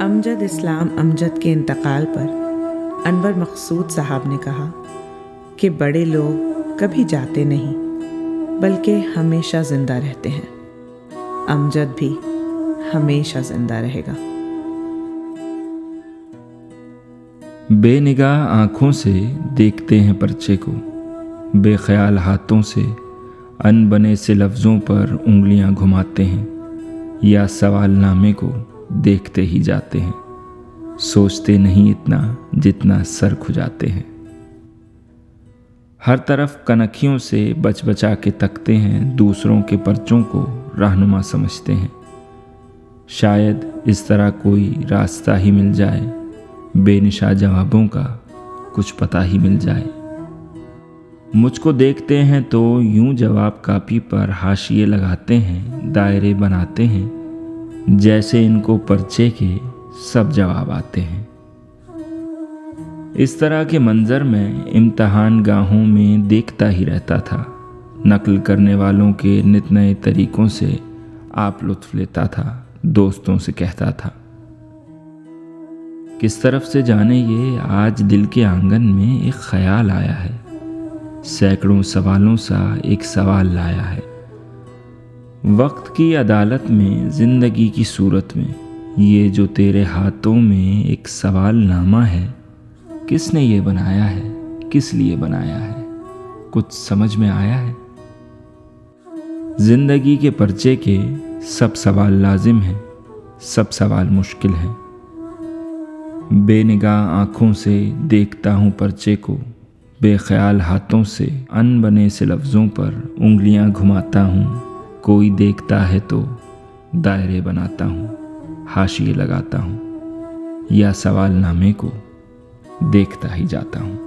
امجد اسلام امجد کے انتقال پر انور مقصود صاحب نے کہا کہ بڑے لوگ کبھی جاتے نہیں، بلکہ ہمیشہ زندہ رہتے ہیں۔ امجد بھی ہمیشہ زندہ رہے گا۔ بے نگاہ آنکھوں سے دیکھتے ہیں پرچے کو، بے خیال ہاتھوں سے ان بنے سے لفظوں پر انگلیاں گھماتے ہیں یا سوال نامے کو۔ دیکھتے ہی جاتے ہیں۔ سوچتے نہیں اتنا جتنا سر کھجاتے ہیں۔ ہر طرف کنکھیوں سے بچ بچا کے تکتے ہیں، دوسروں کے پرچوں کو رہنما سمجھتے ہیں۔ شاید اس طرح کوئی راستہ ہی مل جائے، بے نشا جوابوں کا کچھ پتہ ہی مل جائے۔ مجھ کو دیکھتے ہیں تو یوں جواب کاپی پر حاشیے لگاتے ہیں، دائرے بناتے ہیں۔ جیسے ان کو پرچے کے سب جواب آتے ہیں۔ اس طرح کے منظر میں امتحان گاہوں میں دیکھتا ہی رہتا تھا۔ نقل کرنے والوں کے نت نئے طریقوں سے آپ لطف لیتا تھا، دوستوں سے کہتا تھا۔ کس طرف سے جانے یہ آج دل کے آنگن میں ایک خیال آیا ہے۔ سینکڑوں سوالوں سا ایک سوال لایا ہے۔ وقت کی عدالت میں، زندگی کی صورت میں۔ یہ جو تیرے ہاتھوں میں ایک سوال نامہ ہے، کس نے یہ بنایا ہے؟ کس لیے بنایا ہے؟ کچھ سمجھ میں آیا ہے؟ زندگی کے پرچے کے سب سوال لازم ہیں، سب سوال مشکل ہیں۔ بے نگاہ آنکھوں سے دیکھتا ہوں پرچے کو، بے خیال ہاتھوں سے ان بنے سے لفظوں پر انگلیاں گھماتا ہوں۔ کوئی دیکھتا ہے تو دائرے بناتا ہوں، حاشیے لگاتا ہوں یا سوال نامے کو دیکھتا ہی جاتا ہوں۔